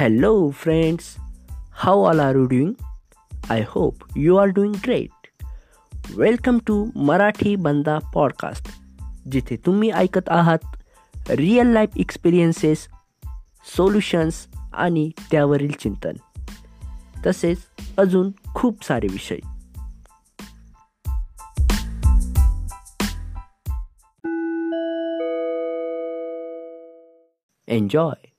Hello, friends. How all are you doing? I hope you are doing great. Welcome to Marathi बंदा podcast जिथे तुम्ही ऐकत आहात real life experiences solutions आणि त्यावरील चिंतन तसेच अजून खूप सारे विषय एन्जॉय